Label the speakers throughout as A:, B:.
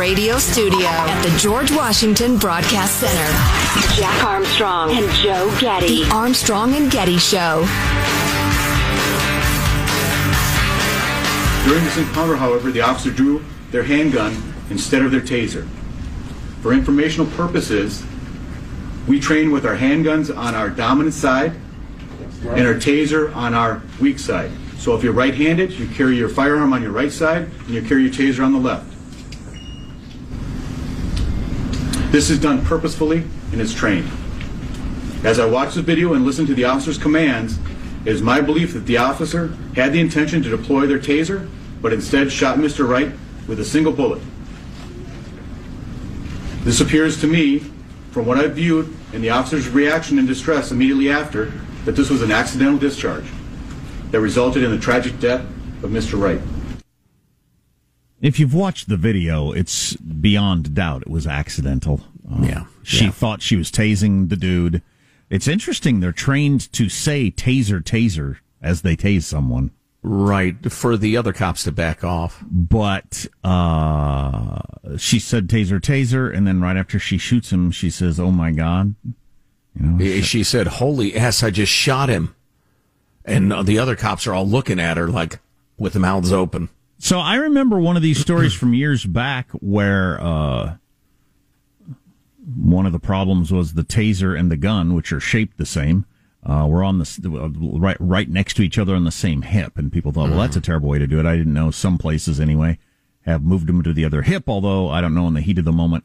A: radio studio at the George Washington Broadcast Center. Jack Armstrong and Joe Getty. The Armstrong and Getty Show.
B: During this encounter, however, the officer drew their handgun instead of their taser. For informational purposes, we train with our handguns on our dominant side and our taser on our weak side. So if you're right-handed, you carry your firearm on your right side and you carry your taser on the left. This is done purposefully and is trained. As I watch the video and listen to the officer's commands, it is my belief that the officer had the intention to deploy their taser, but instead shot Mr. Wright with a single bullet. This appears to me, from what I've viewed and the officer's reaction and distress immediately after, that this was an accidental discharge that resulted in the tragic death of Mr. Wright.
C: If you've watched the video, it's beyond doubt it was accidental.
D: Uh, yeah.
C: She
D: yeah.
C: thought she was tasing the dude. It's interesting. They're trained to say taser, taser as they tase someone.
D: Right. For the other cops to back off.
C: But, uh, she said taser, taser. And then right after she shoots him, she says, Oh my God.
D: You know, she said, Holy ass, I just shot him. And the other cops are all looking at her like with the mouths open.
C: So I remember one of these stories from years back where, uh, one of the problems was the taser and the gun, which are shaped the same, uh, were on the right right next to each other on the same hip, and people thought, well, that's a terrible way to do it. I didn't know some places anyway have moved them to the other hip, although I don't know in the heat of the moment.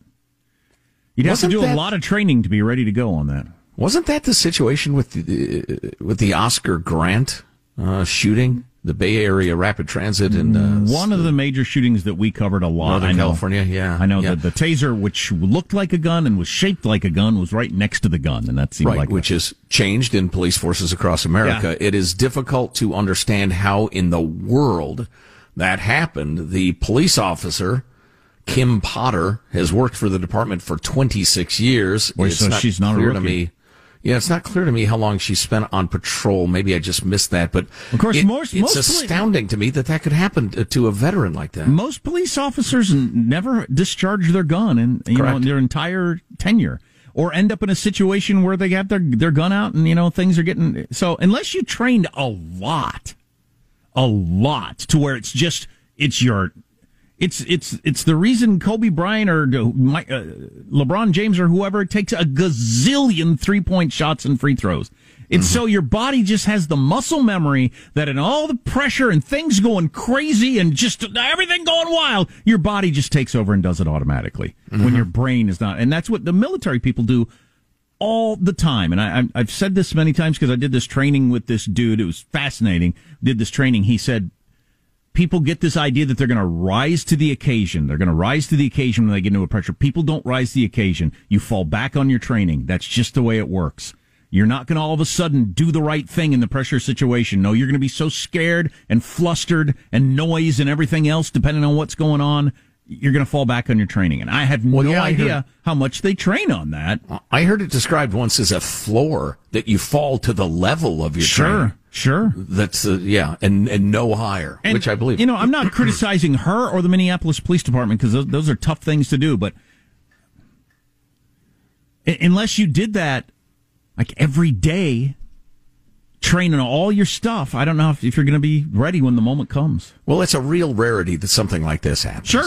C: You'd have Wasn't to do that, a lot of training to be ready to go on that.
D: Wasn't that the situation with the, with the Oscar Grant uh, shooting? The Bay Area Rapid Transit and uh,
C: one of the major shootings that we covered a lot.
D: Northern California, yeah,
C: I know
D: yeah.
C: that the taser, which looked like a gun and was shaped like a gun, was right next to the gun, and that seemed
D: right,
C: like
D: which
C: a,
D: is changed in police forces across America. Yeah. It is difficult to understand how in the world that happened. The police officer. Kim Potter has worked for the department for 26 years.
C: Boy, it's so not she's not
D: clear
C: to
D: me yeah, it's not clear to me how long she spent on patrol. Maybe I just missed that, but
C: of course,
D: it,
C: most,
D: it's
C: most
D: astounding to me that that could happen to, to, a veteran like that.
C: Most police officers never discharge their gun in you Correct. know their entire tenure, or end up in a situation where they have their their gun out and you know things are getting so. Unless you trained a lot, a lot to where it's just it's your it's it's it's the reason Kobe Bryant or uh, LeBron James or whoever takes a gazillion three point shots and free throws. It's mm-hmm. so your body just has the muscle memory that in all the pressure and things going crazy and just everything going wild, your body just takes over and does it automatically mm-hmm. when your brain is not. And that's what the military people do all the time. And I, I've said this many times because I did this training with this dude. It was fascinating. Did this training. He said, people get this idea that they're going to rise to the occasion. They're going to rise to the occasion when they get into a pressure. People don't rise to the occasion. You fall back on your training. That's just the way it works. You're not going to all of a sudden do the right thing in the pressure situation. No, you're going to be so scared and flustered and noise and everything else, depending on what's going on. You're going to fall back on your training. And I have well, no yeah, idea heard, how much they train on that.
D: I heard it described once as a floor that you fall to the level of your
C: sure.
D: training.
C: Sure.
D: That's uh, yeah, and and no higher, and, which I believe.
C: You know, I'm not criticizing her or the Minneapolis Police Department because those, those are tough things to do, but unless you did that like every day, training all your stuff, I don't know if, if you're going to be ready when the moment comes.
D: Well, it's a real rarity that something like this happens.
C: Sure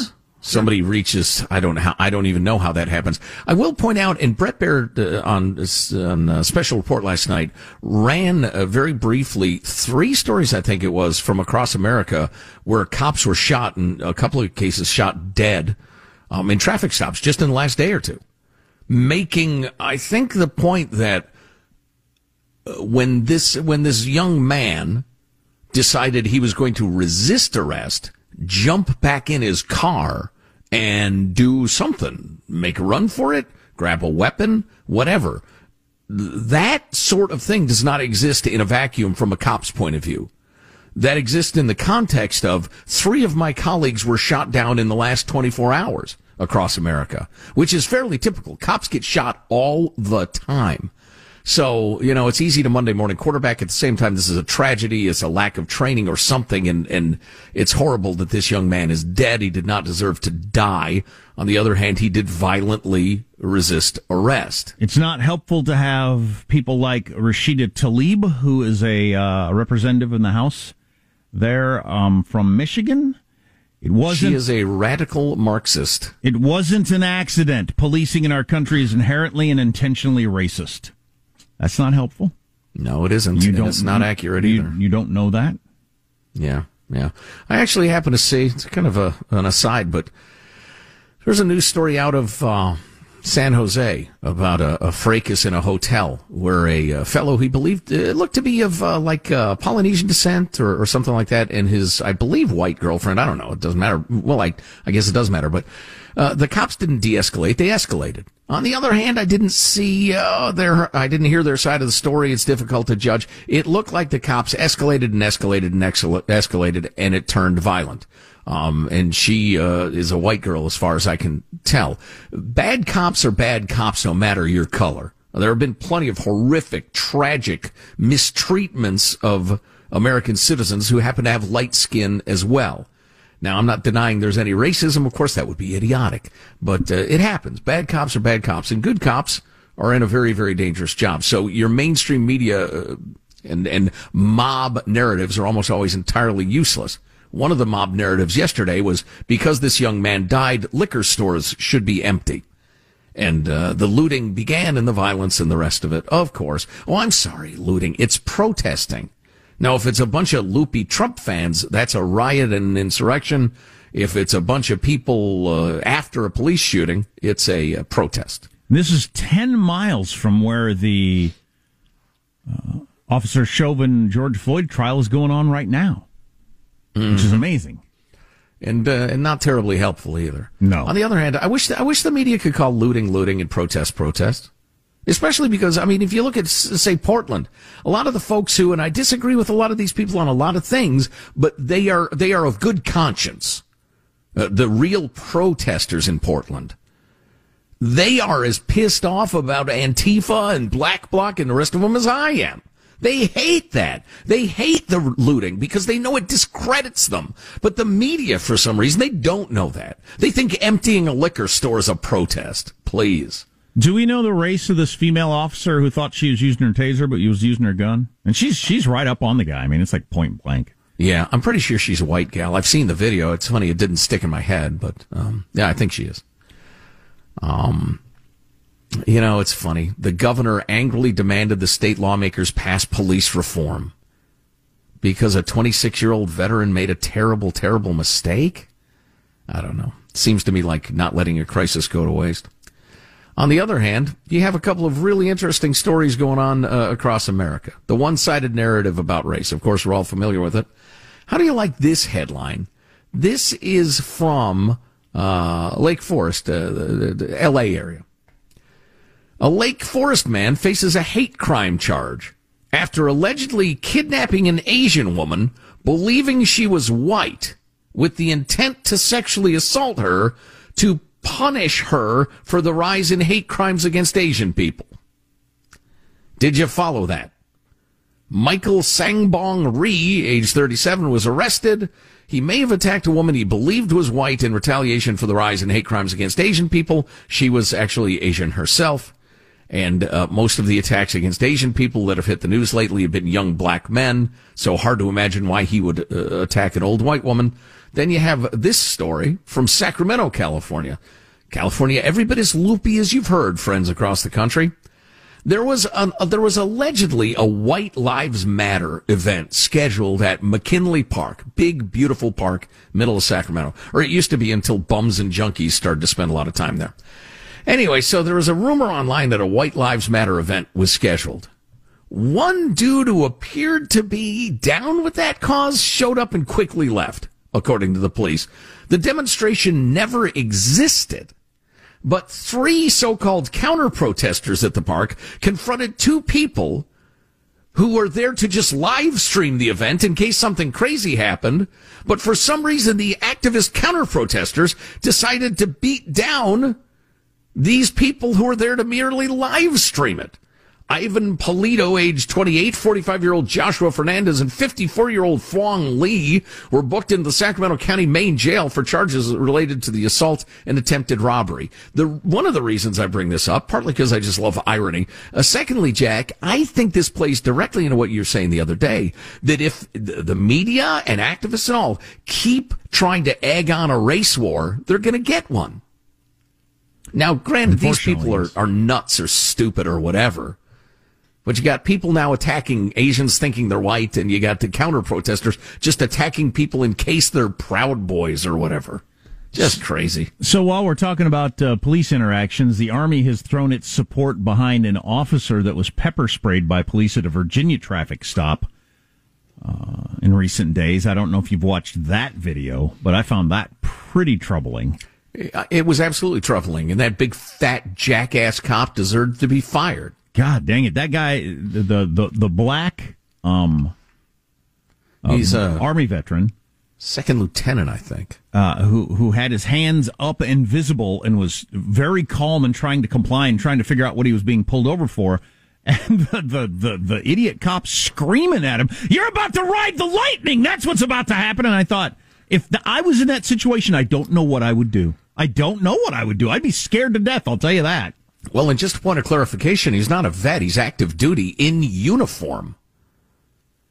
D: somebody reaches i don't know how i don't even know how that happens. I will point out and Bret Baier uh, on, on a special report last night ran uh, very briefly three stories i think it was from across america where cops were shot and a couple of cases shot dead um, in traffic stops just in the last day or two. Making i think the point that uh, when this when this young man decided he was going to resist arrest jump back in his car and do something, make a run for it, grab a weapon, whatever. That sort of thing does not exist in a vacuum from a cop's point of view. That exists in the context of three of my colleagues were shot down in the last 24 hours across America, which is fairly typical. Cops get shot all the time. So, you know, it's easy to Monday morning quarterback. At the same time, this is a tragedy. It's a lack of training or something. And, and it's horrible that this young man is dead. He did not deserve to die. On the other hand, he did violently resist arrest.
C: It's not helpful to have people like Rashida Tlaib, who is a uh, representative in the House there um, from Michigan.
D: It wasn't. She is a radical Marxist.
C: It wasn't an accident. Policing in our country is inherently and intentionally racist. That's not helpful.
D: No, it isn't. You don't, it's not accurate
C: you,
D: either.
C: You don't know that?
D: Yeah, yeah. I actually happen to see, it's kind of a, an aside, but there's a news story out of uh, San Jose about a, a, fracas in a hotel where a, a fellow he believed uh, looked to be of uh, like uh, Polynesian descent or, or, something like that, and his, I believe, white girlfriend. I don't know. It doesn't matter. Well, I, I guess it does matter, but uh, the cops didn't de-escalate; they escalated. On the other hand, I didn't see uh, their, I didn't hear their side of the story. It's difficult to judge. It looked like the cops escalated and escalated and escalated, and it turned violent. Um, and she uh, is a white girl, as far as I can tell. Bad cops are bad cops, no matter your color. There have been plenty of horrific, tragic mistreatments of American citizens who happen to have light skin as well. Now, I'm not denying there's any racism. Of course, that would be idiotic, but uh, it happens. Bad cops are bad cops, and good cops are in a very, very dangerous job. So your mainstream media uh, and and mob narratives are almost always entirely useless. One of the mob narratives yesterday was because this young man died, liquor stores should be empty. And uh, the looting began and the violence and the rest of it, of course. Oh, I'm sorry, looting. It's protesting. Now, if it's a bunch of loopy Trump fans, that's a riot and an insurrection. If it's a bunch of people uh, after a police shooting, it's a, a, protest.
C: This is 10 miles from where the uh, Officer Chauvin George Floyd trial is going on right now, mm. which is amazing.
D: And, uh, and not terribly helpful either.
C: No.
D: On the other hand, I wish I wish the media could call looting looting and protest protest. Especially because, I mean, if you look at, say, Portland, a lot of the folks who, and I disagree with a lot of these people on a lot of things, but they are, they are of good conscience. Uh, the real protesters in Portland. They are as pissed off about Antifa and Black Bloc and the rest of them as I am. They hate that. They hate the looting because they know it discredits them. But the media, for some reason, they don't know that. They think emptying a liquor store is a protest. Please.
C: Do we know the race of this female officer who thought she was using her taser but you was using her gun? And she's she's right up on the guy. I mean, it's like point blank.
D: Yeah, I'm pretty sure she's a white gal. I've seen the video. It's funny it didn't stick in my head, but um, yeah, I think she is. Um, you know, it's funny. The governor angrily demanded the state lawmakers pass police reform because a 26 year old veteran made a terrible, terrible mistake. I don't know. Seems to me like not letting a crisis go to waste. On the other hand, you have a couple of really interesting stories going on uh, across America. The one sided narrative about race. Of course, we're all familiar with it. How do you like this headline? This is from uh, Lake Forest, uh, the, the LA area. A Lake Forest man faces a hate crime charge after allegedly kidnapping an Asian woman, believing she was white, with the intent to sexually assault her to punish her for the rise in hate crimes against Asian people. Did you follow that? Michael Sangbong Ri, age 37, was arrested. He may have attacked a woman he believed was white in retaliation for the rise in hate crimes against Asian people. She was actually Asian herself. And uh, most of the attacks against Asian people that have hit the news lately have been young black men. So hard to imagine why he would uh, attack an old white woman. Then you have this story from Sacramento, California. California, every bit as loopy as you've heard, friends across the country. There was an, uh, there was allegedly a White Lives Matter event scheduled at McKinley Park, big beautiful park, middle of Sacramento, or it used to be until bums and junkies started to spend a lot of time there. Anyway, so there was a rumor online that a White Lives Matter event was scheduled. One dude who appeared to be down with that cause showed up and quickly left, according to the police. The demonstration never existed. But three so-called counter protesters at the park confronted two people who were there to just live stream the event in case something crazy happened. But for some reason, the activist counter protesters decided to beat down these people who were there to merely live stream it. Ivan Polito, age 28, 45 year old Joshua Fernandez, and 54 year old Fong Lee were booked in the Sacramento County main jail for charges related to the assault and attempted robbery. The one of the reasons I bring this up, partly because I just love irony. Uh, secondly, Jack, I think this plays directly into what you were saying the other day that if the media and activists and all keep trying to egg on a race war, they're going to get one. Now, granted, these people are, are nuts or stupid or whatever. But you got people now attacking Asians thinking they're white, and you got the counter protesters just attacking people in case they're Proud Boys or whatever. Just crazy.
C: So while we're talking about uh, police interactions, the Army has thrown its support behind an officer that was pepper sprayed by police at a Virginia traffic stop uh, in recent days. I don't know if you've watched that video, but I found that pretty troubling.
D: It was absolutely troubling, and that big fat jackass cop deserved to be fired.
C: God dang it! That guy, the the the black, um,
D: he's a
C: army veteran,
D: second lieutenant, I think,
C: uh, who who had his hands up and visible and was very calm and trying to comply and trying to figure out what he was being pulled over for. And the, the, the, the idiot cop screaming at him, "You're about to ride the lightning! That's what's about to happen!" And I thought, if the, I was in that situation, I don't know what I would do. I don't know what I would do. I'd be scared to death. I'll tell you that.
D: Well, and just of clarification, he's not a vet. He's active duty in uniform.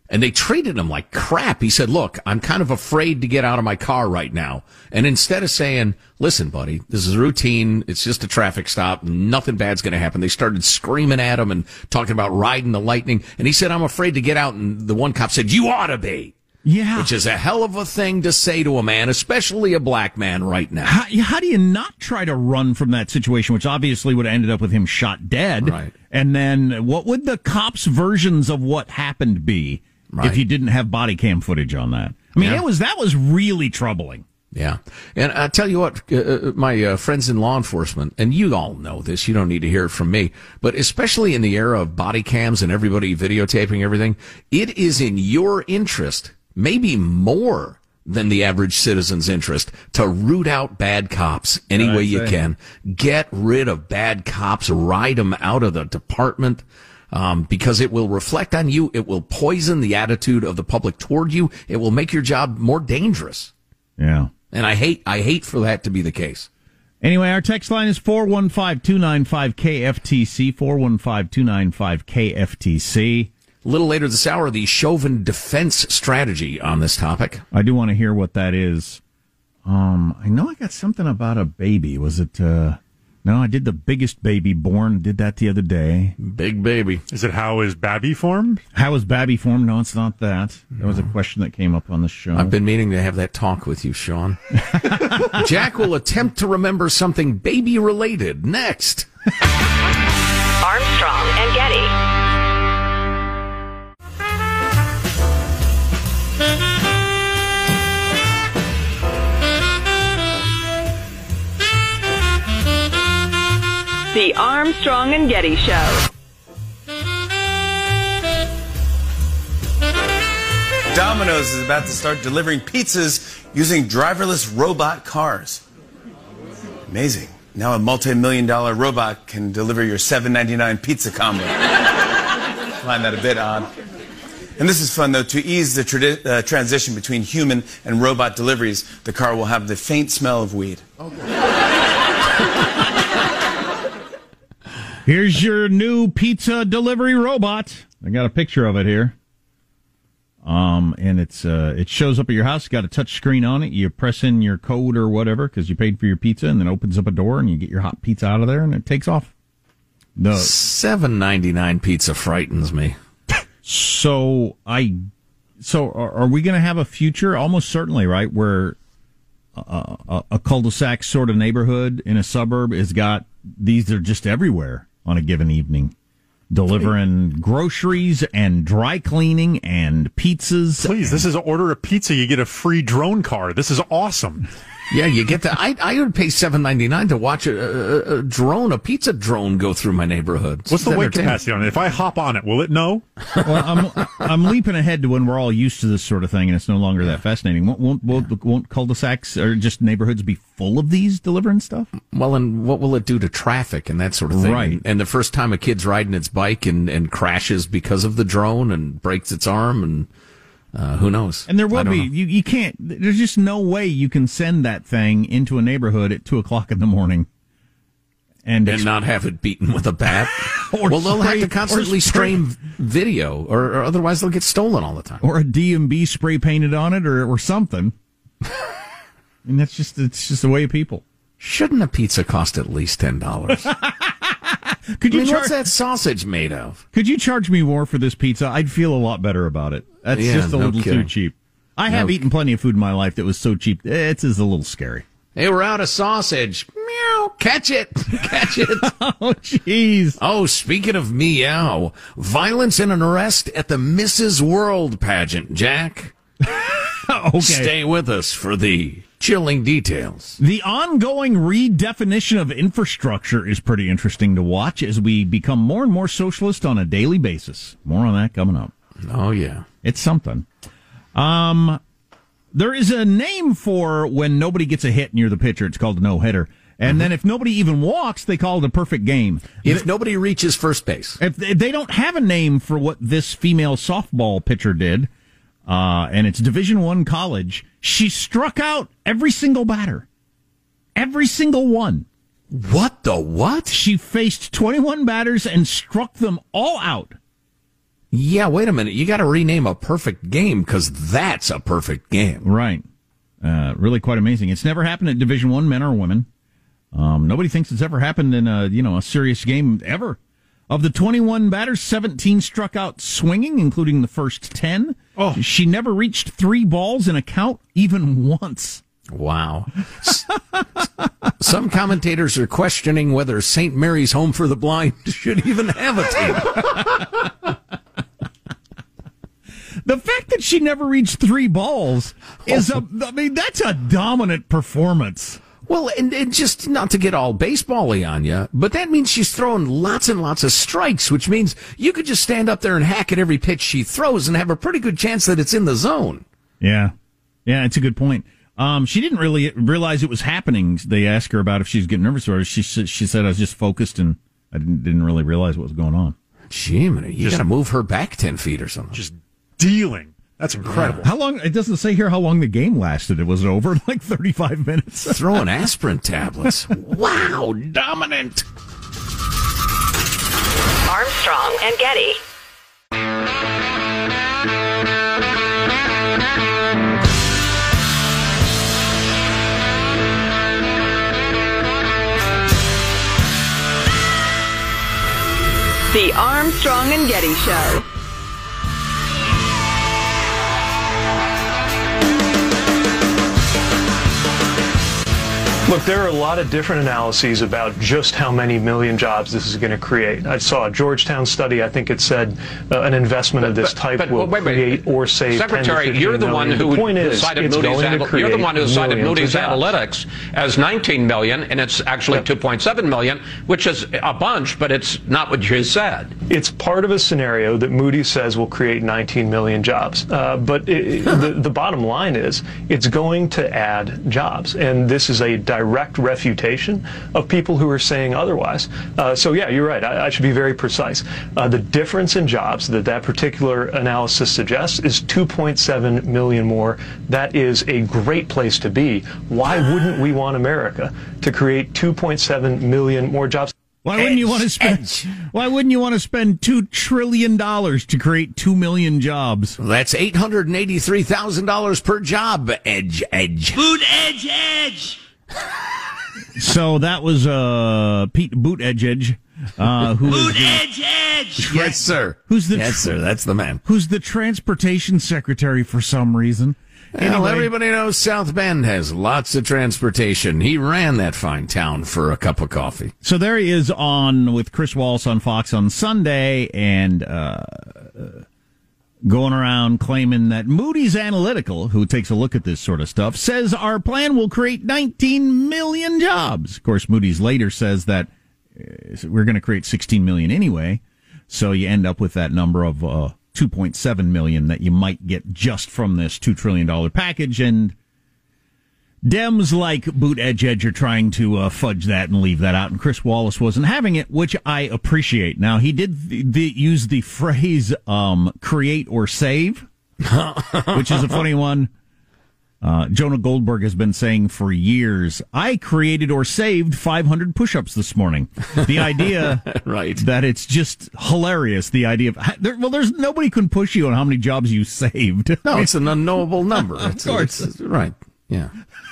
D: And they treated him like crap. He said, look, I'm kind of afraid to get out of my car right now. And instead of saying, listen, buddy, this is routine. It's just a traffic stop. Nothing bad's going to happen. They started screaming at him and talking about riding the lightning. And he said, I'm afraid to get out. And the one cop said, you ought to be.
C: Yeah.
D: Which is a hell of a thing to say to a man, especially a black man right now.
C: How, how, do you not try to run from that situation, which obviously would have ended up with him shot dead?
D: Right.
C: And then what would the cops' versions of what happened be right. if you didn't have body cam footage on that? I mean, yeah. it was, that was really troubling.
D: Yeah. And I tell you what, uh, uh, my uh, friends in law enforcement, and you all know this, you don't need to hear it from me, but especially in the era of body cams and everybody videotaping everything, it is in your interest maybe more than the average citizen's interest to root out bad cops any way you can. Get rid of bad cops, ride them out of the department. Um, because it will reflect on you. It will poison the attitude of the public toward you. It will make your job more dangerous.
C: Yeah.
D: And I hate, I hate for that to be the case.
C: Anyway, our text line is 415-295-KFTC, 415-295-KFTC.
D: A little later this hour, the Chauvin defense strategy on this topic.
C: I do want to hear what that is. Um, I know I got something about a baby. Was it, uh, no, I did the biggest baby born. Did that the other day.
D: Big baby.
E: Is it how is Babby formed?
C: How is Babby formed? No, it's not that. That was a question that came up on the show.
D: I've been meaning to have that talk with you, Sean. Jack will attempt to remember something baby related next.
A: Armstrong and Getty. The Armstrong and Getty Show.
F: Domino's is about to start delivering pizzas using driverless robot cars. Amazing. Now a multi-million dollar robot can deliver your $7.99 pizza combo. Find that a bit odd. And this is fun, though. To ease the tradi- uh, transition between human and robot deliveries, the car will have the faint smell of weed.
C: Here's your new pizza delivery robot. I got a picture of it here. Um, and it's uh, it shows up at your house. Got a touch screen on it. You press in your code or whatever because you paid for your pizza, and then opens up a door, and you get your hot pizza out of there, and it takes off.
D: The seven ninety nine pizza frightens me.
C: So I, so are, are we going to have a future? Almost certainly, right? Where a, a, a cul-de-sac sort of neighborhood in a suburb has got these. That are just everywhere on a given evening delivering groceries and dry cleaning and pizzas.
E: Please,
C: and
E: this is an order a pizza, you get a free drone car. This is awesome.
D: Yeah, you get to. I I would pay seven ninety nine to watch a, a, a, drone, a pizza drone, go through my neighborhood.
E: What's the weight capacity on it? If I hop on it, will it know?
C: well, I'm I'm leaping ahead to when we're all used to this sort of thing, and it's no longer that fascinating. Won't won't, won't, won't cul-de-sacs or just neighborhoods be full of these delivering stuff?
D: Well, and what will it do to traffic and that sort of thing?
C: Right.
D: And, and the first time a kid's riding its bike and and crashes because of the drone and breaks its arm and uh, who knows?
C: And there will be. You, you can't. There's just no way you can send that thing into a neighborhood at two o'clock in the morning,
D: and, and not have it beaten with a bat. well, they'll spray, have to constantly stream video, or, or, otherwise they'll get stolen all the time.
C: Or a DMB spray painted on it, or or something. and that's just it's just the way of people.
D: Shouldn't a pizza cost at least ten dollars?
C: Could you
D: I mean,
C: char-
D: what's that sausage made of?
C: Could you charge me more for this pizza? I'd feel a lot better about it. That's yeah, just a no little kidding. too cheap. I no. have eaten plenty of food in my life that was so cheap. It's a little scary.
D: Hey, we're out of sausage. Meow. Catch it. Catch it.
C: oh, jeez.
D: Oh, speaking of meow, violence and an arrest at the Mrs. World pageant, Jack.
C: okay.
D: Stay with us for the chilling details.
C: The ongoing redefinition of infrastructure is pretty interesting to watch as we become more and more socialist on a daily basis. More on that coming up.
D: Oh yeah,
C: it's something. Um, there is a name for when nobody gets a hit near the pitcher. It's called a no hitter. And mm-hmm. then if nobody even walks, they call it a perfect game.
D: If nobody reaches first base.
C: If they don't have a name for what this female softball pitcher did, uh, and it's Division One college. She struck out every single batter, every single one.
D: What the what?
C: She faced 21 batters and struck them all out.
D: Yeah, wait a minute. You got to rename a perfect game because that's a perfect game.
C: Right. Uh, really quite amazing. It's never happened at Division One, men or women. Um, nobody thinks it's ever happened in a you know a serious game ever. Of the 21 batters, 17 struck out swinging, including the first 10. Oh. She never reached three balls in a count even once.
D: Wow. Some commentators are questioning whether St. Mary's Home for the Blind should even have a team.
C: the fact that she never reached three balls is a, I mean, that's a dominant performance.
D: Well, and, and, just not to get all basebally on you, but that means she's throwing lots and lots of strikes, which means you could just stand up there and hack at every pitch she throws and have a pretty good chance that it's in the zone.
C: Yeah. Yeah, it's a good point. Um, she didn't really realize it was happening. They asked her about if she was getting nervous or she she said I was just focused and I didn't, didn't really realize what was going on.
D: Gee, you got to move her back 10 feet or something.
E: Just dealing. That's incredible.
C: How long? It doesn't say here how long the game lasted. It was over like 35 minutes.
D: Throwing aspirin tablets. wow, dominant.
A: Armstrong and Getty. The Armstrong and Getty Show.
G: Look, there are a lot of different analyses about just how many million jobs this is going to create. I saw a Georgetown study. I think it said uh, an investment but, of this type but, will wait, wait, create or save.
H: Secretary, you're the one who
G: the point is,
H: cited Moody's. You're the one who cited Moody's Analytics as 19 million, and it's actually 2.7 million, which is a bunch, but it's not what you said.
G: It's part of a scenario that Moody's says will create 19 million jobs. Uh, but it, the, the bottom line is, it's going to add jobs, and this is a direct refutation of people who are saying otherwise. Uh, so yeah, you're right. I, I should be very precise. Uh, the difference in jobs that that particular analysis suggests is 2.7 million more. That is a great place to be. Why wouldn't we want America to create 2.7 million more jobs?
C: Why wouldn't you want to spend? Why wouldn't you want to spend two trillion dollars to create two million jobs?
D: That's eight hundred and eighty-three thousand dollars per job. Edge, edge,
I: Food, edge, edge
C: so that was uh, Pete Boot Edge Edge. Uh,
I: who Boot the, Edge Edge.
D: Yes, sir.
C: Who's the
D: yes, sir? That's the man.
C: Who's the transportation secretary for some reason?
D: Well, anyway. everybody knows South Bend has lots of transportation. He ran that fine town for a cup of coffee.
C: So there he is on with Chris Wallace on Fox on Sunday, and uh, going around claiming that Moody's Analytical, who takes a look at this sort of stuff, says our plan will create 19 million jobs. Of course, Moody's later says that uh, we're going to create 16 million anyway. So you end up with that number of uh, 2.7 million that you might get just from this $2 trillion package. And Dems like Buttigieg are trying to uh, fudge that and leave that out, and Chris Wallace wasn't having it, which I appreciate. Now he did th- th- use the phrase um, "create or save," which is a funny one. Uh, Jonah Goldberg has been saying for years, I created or saved 500 push-ups this morning. The idea
D: right.
C: that it's just hilarious. The idea of, there, well, there's nobody can push you on how many jobs you saved.
D: No, it's an unknowable number.
C: of
D: it's,
C: course.
D: It's, right. Yeah.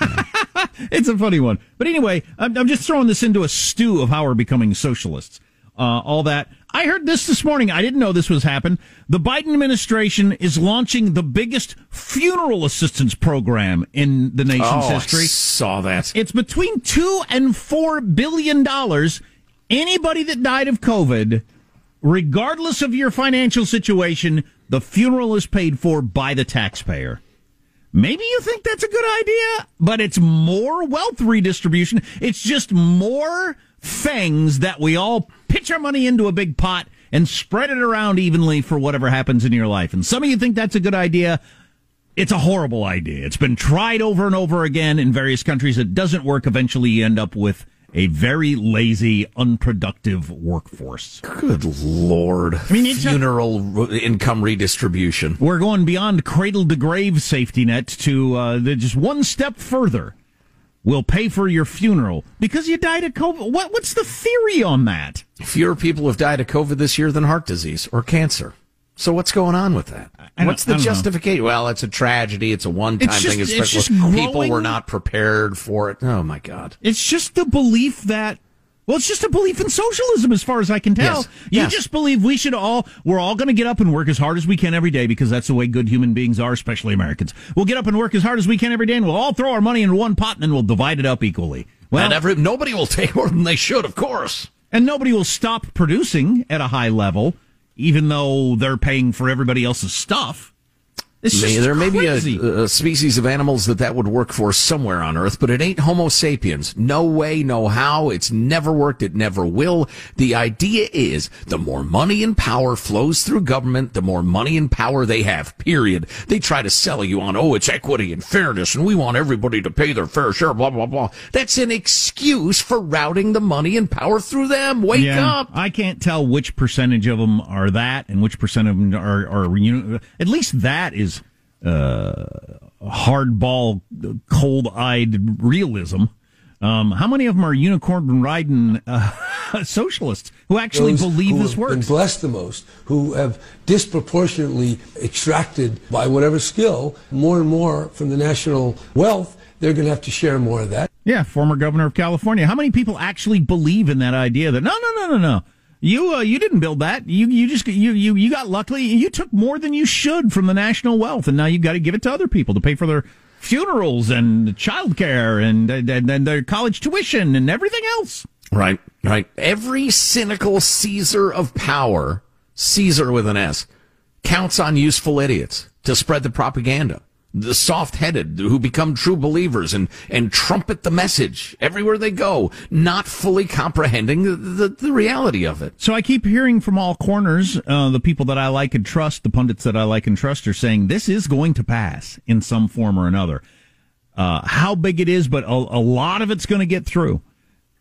C: it's a funny one. But anyway, I'm, I'm, just throwing this into a stew of how we're becoming socialists. Uh, all that. I heard this this morning. I didn't know this was happening. The Biden administration is launching the biggest funeral assistance program in the nation's
D: oh,
C: history. I
D: saw that.
C: It's between two and four billion dollars. Anybody that died of COVID, regardless of your financial situation, the funeral is paid for by the taxpayer. Maybe you think that's a good idea, but it's more wealth redistribution. It's just more things that we all pitch our money into a big pot and spread it around evenly for whatever happens in your life. And some of you think that's a good idea. It's a horrible idea. It's been tried over and over again in various countries. It doesn't work. Eventually, you end up with a very lazy, unproductive workforce.
D: Good lord! I mean, funeral income redistribution.
C: We're going beyond cradle to grave safety net to uh, just one step further. We'll pay for your funeral because you died of COVID. What, what's the theory on that?
D: Fewer people have died of COVID this year than heart disease or cancer. So what's going on with that? What's the justification? Know. Well, it's a tragedy. It's a one-time
C: it's just,
D: thing.
C: It's just
D: people were not prepared for it. Oh my God!
C: It's just the belief that. Well, it's just a belief in socialism, as far as I can tell.
D: Yes.
C: You
D: yes.
C: just believe we should all, we're all going to get up and work as hard as we can every day because that's the way good human beings are, especially Americans. We'll get up and work as hard as we can every day and we'll all throw our money in one pot and then we'll divide it up equally. Well,
D: and every, nobody will take more than they should, of course.
C: And nobody will stop producing at a high level even though they're paying for everybody else's stuff.
D: May, there may be a, a, species of animals that that would work for somewhere on Earth, but it ain't Homo sapiens. No way, no how. It's never worked. It never will. The idea is the more money and power flows through government, the more money and power they have, period. They try to sell you on, oh, it's equity and fairness and we want everybody to pay their fair share, blah, blah, blah. That's an excuse for routing the money and power through them. Wake
C: yeah,
D: up.
C: I can't tell which percentage of them are that and which percent of them are, are you know, at least that is uh, hardball, cold-eyed realism. Um, how many of them are unicorn riding uh, socialists who actually
J: Those
C: believe
J: who
C: this
J: have
C: works?
J: Been blessed the most, who have disproportionately extracted by whatever skill more and more from the national wealth. They're going to have to share more of that.
C: Yeah, former governor of California. How many people actually believe in that idea that no, no, no, no, no? You uh, you didn't build that. You you just you you you got luckily. You took more than you should from the national wealth, and now you've got to give it to other people to pay for their funerals and childcare and and, and their college tuition and everything else.
D: Right, right. Every cynical Caesar of power, Caesar with an S, counts on useful idiots to spread the propaganda the soft-headed who become true believers and, and trumpet the message everywhere they go, not fully comprehending the, the, the reality of it.
C: So I keep hearing from all corners, uh, the people that I like and trust, the pundits that I like and trust are saying this is going to pass in some form or another. Uh, how big it is, but a, a lot of it's going to get through.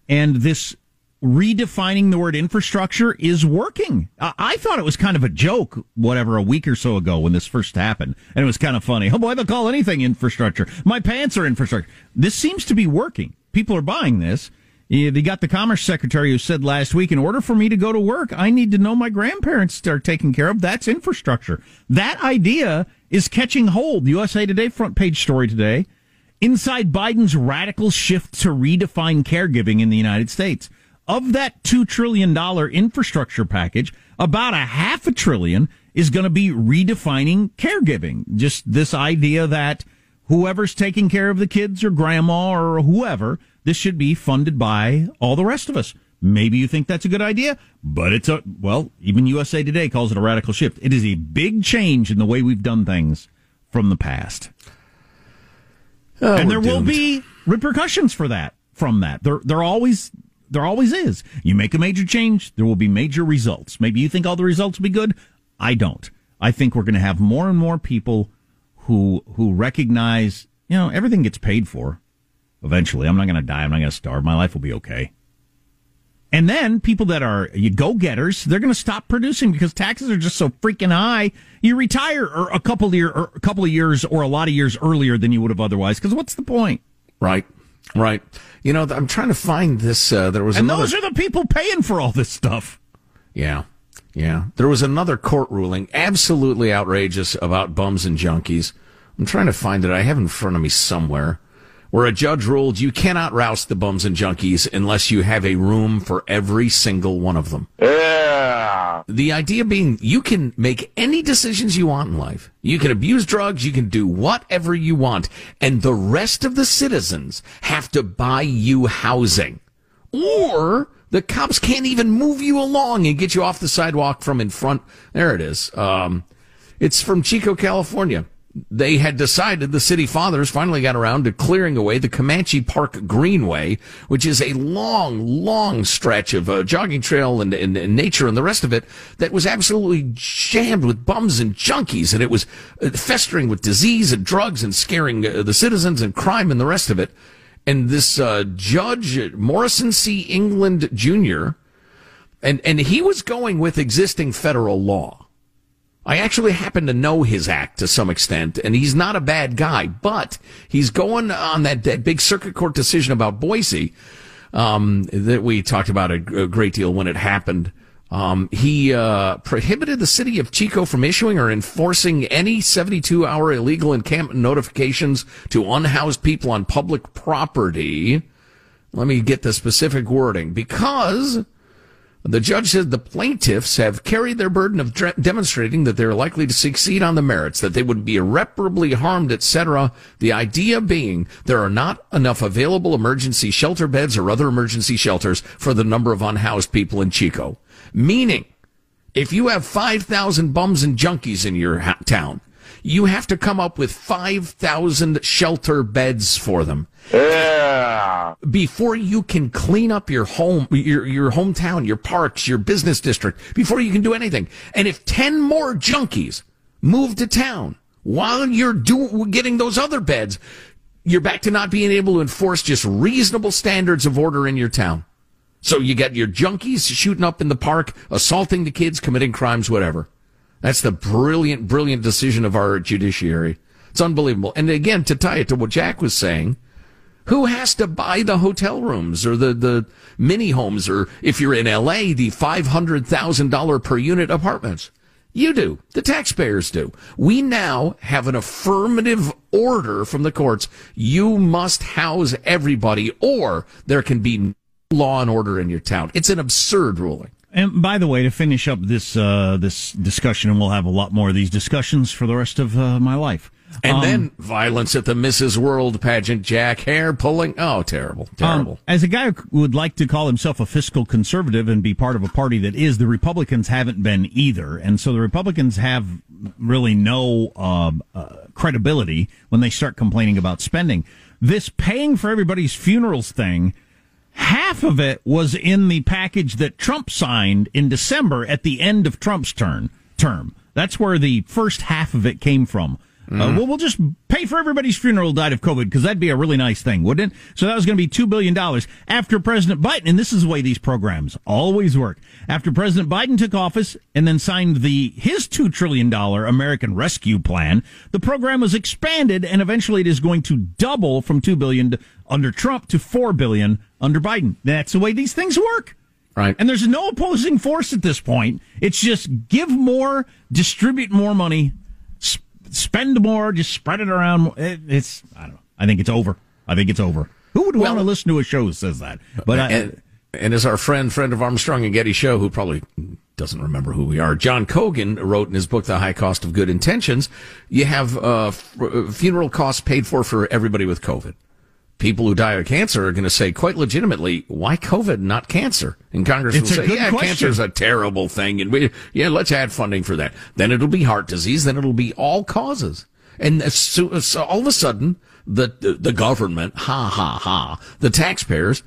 C: And this redefining the word infrastructure is working. I thought it was kind of a joke, whatever, a week or so ago when this first happened. And it was kind of funny. Oh boy, they'll call anything infrastructure. My pants are infrastructure. This seems to be working. People are buying this. They got the commerce secretary who said last week, in order for me to go to work, I need to know my grandparents are taken care of. That's infrastructure. That idea is catching hold. USA Today front page story today. Inside Biden's radical shift to redefine caregiving in the United States of that $2 trillion infrastructure package, about a half a trillion is going to be redefining caregiving. Just this idea that whoever's taking care of the kids or grandma or whoever, this should be funded by all the rest of us. Maybe you think that's a good idea, but it's a, well, even USA Today calls it a radical shift. It is a big change in the way we've done things from the past. Oh, and there will be repercussions for that from that. There, there always, there always is. You make a major change, there will be major results. Maybe you think all the results will be good. I don't. I think we're going to have more and more people who who recognize, you know, everything gets paid for. Eventually, I'm not going to die. I'm not going to starve. My life will be okay. And then people that are you go getters, they're going to stop producing because taxes are just so freaking high. You retire or a couple year, or a couple of years, or a lot of years earlier than you would have otherwise. Because what's the point?
D: Right, right. You know, I'm trying to find this. Uh, there was
C: and
D: another...
C: those are the people paying for all this stuff.
D: Yeah, yeah. There was another court ruling, absolutely outrageous about bums and junkies. I'm trying to find it. I have it in front of me somewhere where a judge ruled you cannot rouse the bums and junkies unless you have a room for every single one of them.
K: Yeah.
D: The idea being you can make any decisions you want in life. You can abuse drugs, you can do whatever you want, and the rest of the citizens have to buy you housing. Or the cops can't even move you along and get you off the sidewalk from in front. There it is. Um, it's from Chico, California they had decided the city fathers finally got around to clearing away the Comanche Park Greenway, which is a long, long stretch of uh, jogging trail and, and, and, nature and the rest of it that was absolutely jammed with bums and junkies. And it was uh, festering with disease and drugs and scaring uh, the citizens and crime and the rest of it. And this uh, judge, Morrison C. England Jr., and, and he was going with existing federal law I actually happen to know his act to some extent, and he's not a bad guy, but he's going on that, that big circuit court decision about Boise um, that we talked about a, a, great deal when it happened. Um, he uh, prohibited the city of Chico from issuing or enforcing any 72 hour illegal encampment notifications to unhoused people on public property. Let me get the specific wording because the judge said the plaintiffs have carried their burden of de- demonstrating that they're likely to succeed on the merits, that they would be irreparably harmed, etc. The idea being there are not enough available emergency shelter beds or other emergency shelters for the number of unhoused people in Chico. Meaning, if you have 5,000 bums and junkies in your ha- town, you have to come up with 5,000 shelter beds for them.
K: Yeah.
D: Before you can clean up your home, your, your hometown, your parks, your business district, before you can do anything. And if 10 more junkies move to town while you're do, getting those other beds, you're back to not being able to enforce just reasonable standards of order in your town. So you get your junkies shooting up in the park, assaulting the kids, committing crimes, whatever. That's the brilliant, brilliant decision of our judiciary. It's unbelievable. And again, to tie it to what Jack was saying, who has to buy the hotel rooms or the, the mini homes or if you're in LA, the $500,000 per unit apartments? You do. The taxpayers do. We now have an affirmative order from the courts. You must house everybody or there can be law and order in your town. It's an absurd ruling.
C: And by the way, to finish up this uh, this discussion, and we'll have a lot more of these discussions for the rest of uh, my life.
D: And um, then violence at the Mrs. World pageant, Jack hair pulling. Oh, terrible, um, terrible. Um,
C: as a guy who would like to call himself a fiscal conservative and be part of a party that is, the Republicans haven't been either. And so the Republicans have really no uh, uh, credibility when they start complaining about spending. This paying for everybody's funerals thing, half of it was in the package that Trump signed in December at the end of Trump's turn term. That's where the first half of it came from. Mm. Uh, well, we'll just pay for everybody's funeral died of COVID because that'd be a really nice thing, wouldn't it? So that was going to be $2 billion after President Biden. And this is the way these programs always work. After President Biden took office and then signed the, his $2 trillion American Rescue Plan, the program was expanded and eventually it is going to double from $2 billion under Trump to 4 billion under Biden. That's the way these things work.
D: Right.
C: And there's no opposing force at this point. It's just give more, distribute more money, spend more, just spread it around. It, it's I don't know. I think it's over. I think it's over. Who would well, want to listen to a show that says that?
D: But and, I, and as our friend, friend of Armstrong and Getty show, who probably doesn't remember who we are, John Cogan wrote in his book "The High Cost of Good Intentions." You have uh, f- uh, funeral costs paid for for everybody with COVID. People who die of cancer are going to say quite legitimately, why COVID, not cancer? And Congress
C: It's
D: will say, yeah,
C: question.
D: cancer is a terrible thing. And we, yeah, let's add funding for that. Then it'll be heart disease. Then it'll be all causes. And so, so all of a sudden, the, the, the government, ha, ha, ha, the taxpayers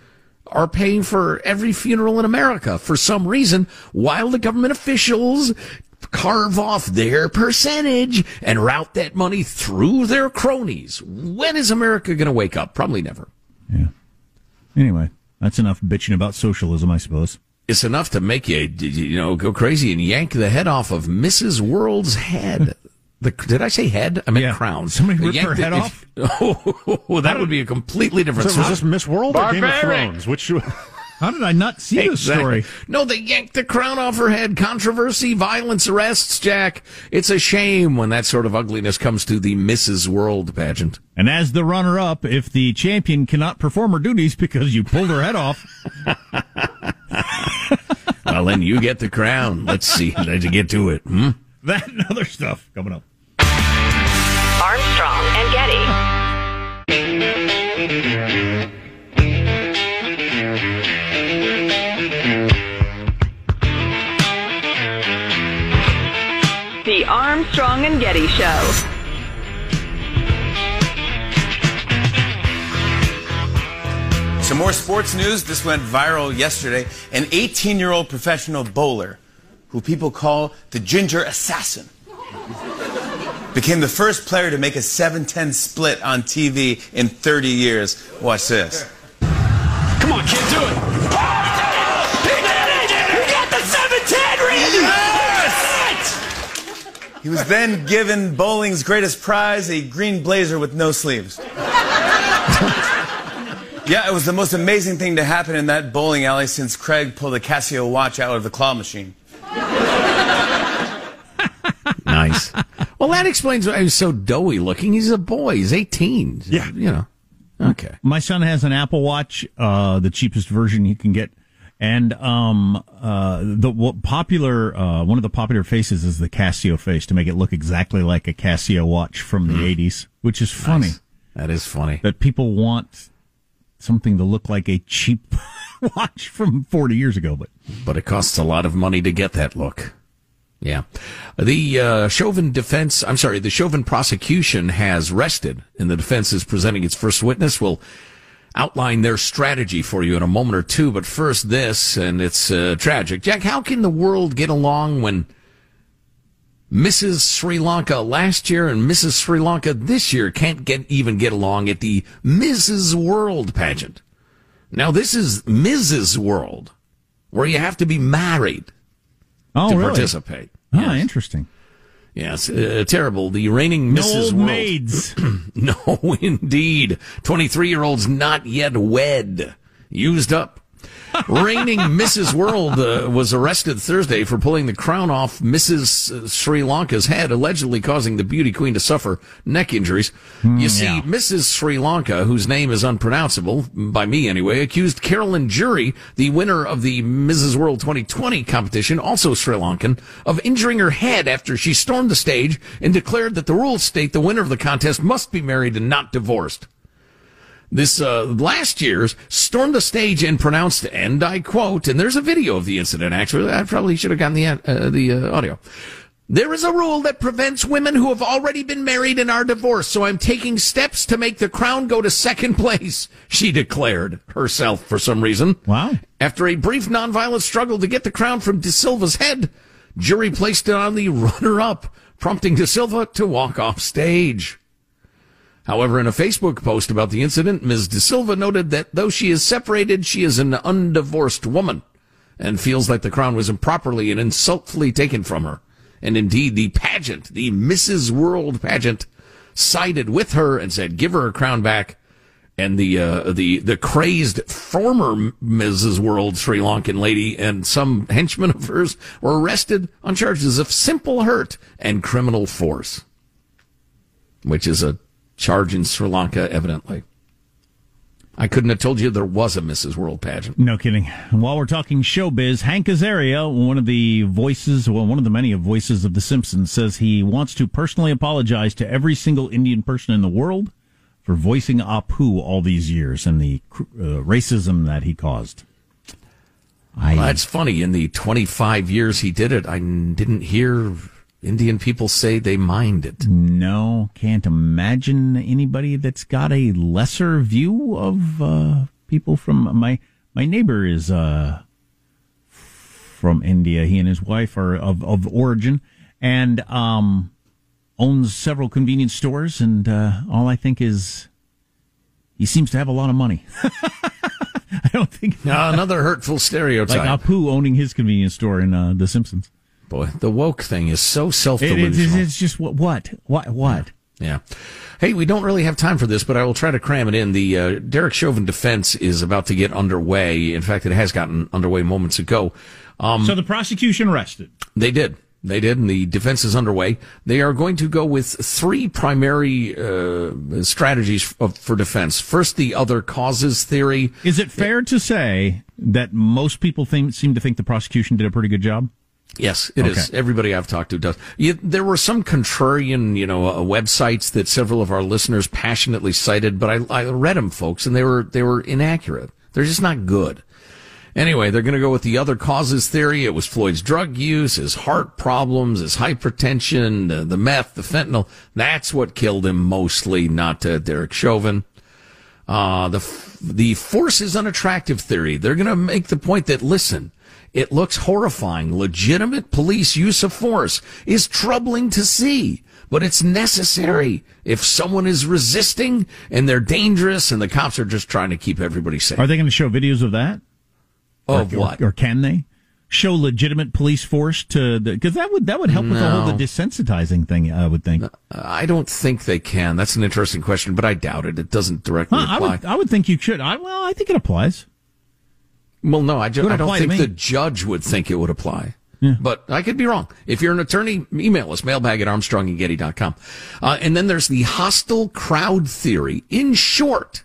D: are paying for every funeral in America for some reason, while the government officials carve off their percentage and route that money through their cronies. When is America going to wake up? Probably never.
C: Anyway, that's enough bitching about socialism, I suppose.
D: It's enough to make you, you know, go crazy and yank the head off of Mrs. World's head. The, did I say head? I meant
C: Yeah.
D: crown.
C: Somebody ripped
D: Yanked
C: her head
D: it-
C: off?
D: Oh, that would be a completely different
E: So was this Miss World or Game of Thrones? Which
C: How did I not see this story?
D: No, they yanked the crown off her head. Controversy, violence, arrests, Jack. It's a shame when that sort of ugliness comes to the Mrs. World pageant.
C: And as the runner up, if the champion cannot perform her duties because you pulled her head off,
D: Well, then you get the crown. Let's see. Let's get to it. Hmm?
C: that and other stuff coming up.
A: Armstrong and Getty. Armstrong and Getty Show.
F: Some more sports news. This went viral yesterday. An 18 year old professional bowler, who people call the Ginger Assassin, became the first player to make a 7 10 split on TV in 30 years. Watch this.
I: Come on, kid, do it.
F: He was then given bowling's greatest prize, a green blazer with no sleeves. yeah, it was the most amazing thing to happen in that bowling alley since Craig pulled a Casio watch out of the claw machine.
D: Nice. well, that explains why he's so doughy looking. He's a boy. He's 18.
E: Yeah.
D: You know. Okay.
C: My son has an Apple Watch, uh, the cheapest version you can get. And um, uh, the popular uh, one of the popular faces is the Casio face to make it look exactly like a Casio watch from the '80s, which is funny
D: That is funny.
C: that people want something to look like a cheap watch from 40 years ago. But
D: But it costs a lot of money to get that look. Yeah. The uh, Chauvin defense, I'm sorry, the Chauvin prosecution has rested, and the defense is presenting its first witness. We'll outline their strategy for you in a moment or two, but first this, and it's uh, tragic. Jack, how can the world get along when Mrs. Sri Lanka last year and Mrs. Sri Lanka this year can't get even get along at the Mrs. World pageant? Now, this is Mrs. World, where you have to be married
C: oh,
D: to
C: really?
D: participate.
C: Oh,
D: Yes.
C: interesting.
D: Yes, uh, terrible. The reigning
C: No
D: Mrs.
C: old
D: World.
C: maids.
D: No, indeed. 23 year olds not yet wed. Used up. Reigning Mrs. World uh, was arrested Thursday for pulling the crown off Mrs. Uh, Sri Lanka's head, allegedly causing the beauty queen to suffer neck injuries. Hmm, you see,
C: yeah.
D: Mrs. Sri Lanka, whose name is unpronounceable, mm, by me anyway, accused Carolyn Jurie, the winner of the Mrs. World 2020 competition, also Sri Lankan, of injuring her head after she stormed the stage and declared that the rules state the winner of the contest must be married and not divorced this uh, last year's stormed the stage and pronounced, and I quote, and there's a video of the incident. Actually, I probably should have gotten the uh, the uh, audio. There is a rule that prevents women who have already been married and are divorced, so I'm taking steps to make the crown go to second place, she declared herself for some reason.
C: Wow.
D: After a brief nonviolent struggle to get the crown from De Silva's head, Jurie placed it on the runner up, prompting De Silva to walk off stage. However, in a Facebook post about the incident, Ms. De Silva noted that though she is separated, she is an undivorced woman and feels like the crown was improperly and insultfully taken from her. And indeed, the pageant, the Mrs. World pageant, sided with her and said, give her her crown back. And the, uh, the, the crazed former Mrs. World Sri Lankan lady and some henchmen of hers were arrested on charges of simple hurt and criminal force, which is a charge in Sri Lanka, evidently. I couldn't have told you there was a Mrs. World pageant.
C: No kidding. And while we're talking showbiz, Hank Azaria, one of the voices, well, one of the many voices of The Simpsons, says he wants to personally apologize to every single Indian person in the world for voicing Apu all these years and the uh, racism that he caused.
D: I, well, that's funny. In the 25 years he did it, I didn't hear Indian people say they mind it.
C: No, can't imagine anybody that's got a lesser view of uh, people from my my neighbor is uh, from India. He and his wife are of of origin, and um, owns several convenience stores. And uh, all I think is he seems to have a lot of money. I don't think
D: no, another hurtful stereotype.
C: Like Apu owning his convenience store in uh, The Simpsons.
D: Boy, the woke thing is so self delusional.
C: It, it, it's just what, what, what, what?
D: Yeah. Hey, we don't really have time for this, but I will try to cram it in. The uh, Derek Chauvin defense is about to get underway. In fact, it has gotten underway moments ago.
C: Um, so the prosecution rested.
D: They did. They did, and the defense is underway. They are going to go with three primary uh, strategies for defense. First, the other causes theory.
C: Is it fair to say that most people think, seem to think the prosecution did a pretty good job?
D: Yes, it okay. is. Everybody I've talked to does. You, there were some contrarian, you know, uh, websites that several of our listeners passionately cited, but I, I read them, folks, and they were they were inaccurate. They're just not good. Anyway, they're going to go with the other causes theory. It was Floyd's drug use, his heart problems, his hypertension, the, the meth, the fentanyl. That's what killed him mostly, not uh, Derek Chauvin. Uh, the, the force is unattractive theory. They're going to make the point that, listen, it looks horrifying. Legitimate police use of force is troubling to see, but it's necessary if someone is resisting and they're dangerous and the cops are just trying to keep everybody safe.
C: Are they going to show videos of that?
D: Of
C: or,
D: what?
C: Or, or, can they show legitimate police force to the? Because that would that would help no. with the whole the desensitizing thing. I would think.
D: I don't think they can. That's an interesting question, but I doubt it. It doesn't directly
C: huh,
D: apply.
C: I would, I would think you should. I, well, I think it applies.
D: Well, no, I, just, I don't think the judge would think it would apply. Yeah. But I could be wrong. If you're an attorney, email us, mailbag at armstrongandgetty.com. Uh, and then there's the hostile crowd theory. In short,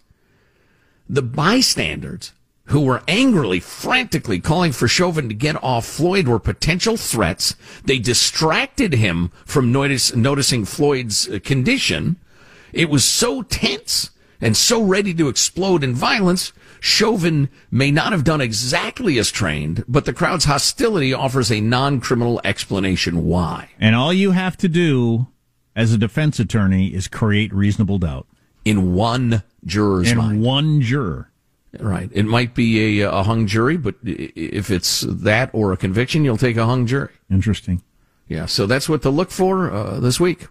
D: the bystanders who were angrily, frantically calling for Chauvin to get off Floyd were potential threats. They distracted him from notice, noticing Floyd's uh, condition. It was so tense and so ready to explode in violence. Chauvin may not have done exactly as trained, but the crowd's hostility offers a non-criminal explanation why.
C: And all you have to do as a defense attorney is create reasonable doubt.
D: In one juror's
C: in
D: mind.
C: one juror.
D: Right. It might be a, a hung jury, but if it's that or a conviction, you'll take a hung jury.
C: Interesting.
D: Yeah. So that's what to look for uh, this week.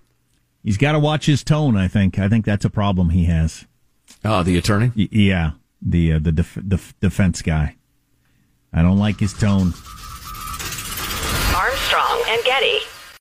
C: He's got to watch his tone. I think. I think that's a problem he has.
D: Uh, the attorney.
C: Y- yeah. The uh, the def- def- defense guy. I don't like his tone.
A: Armstrong and Getty.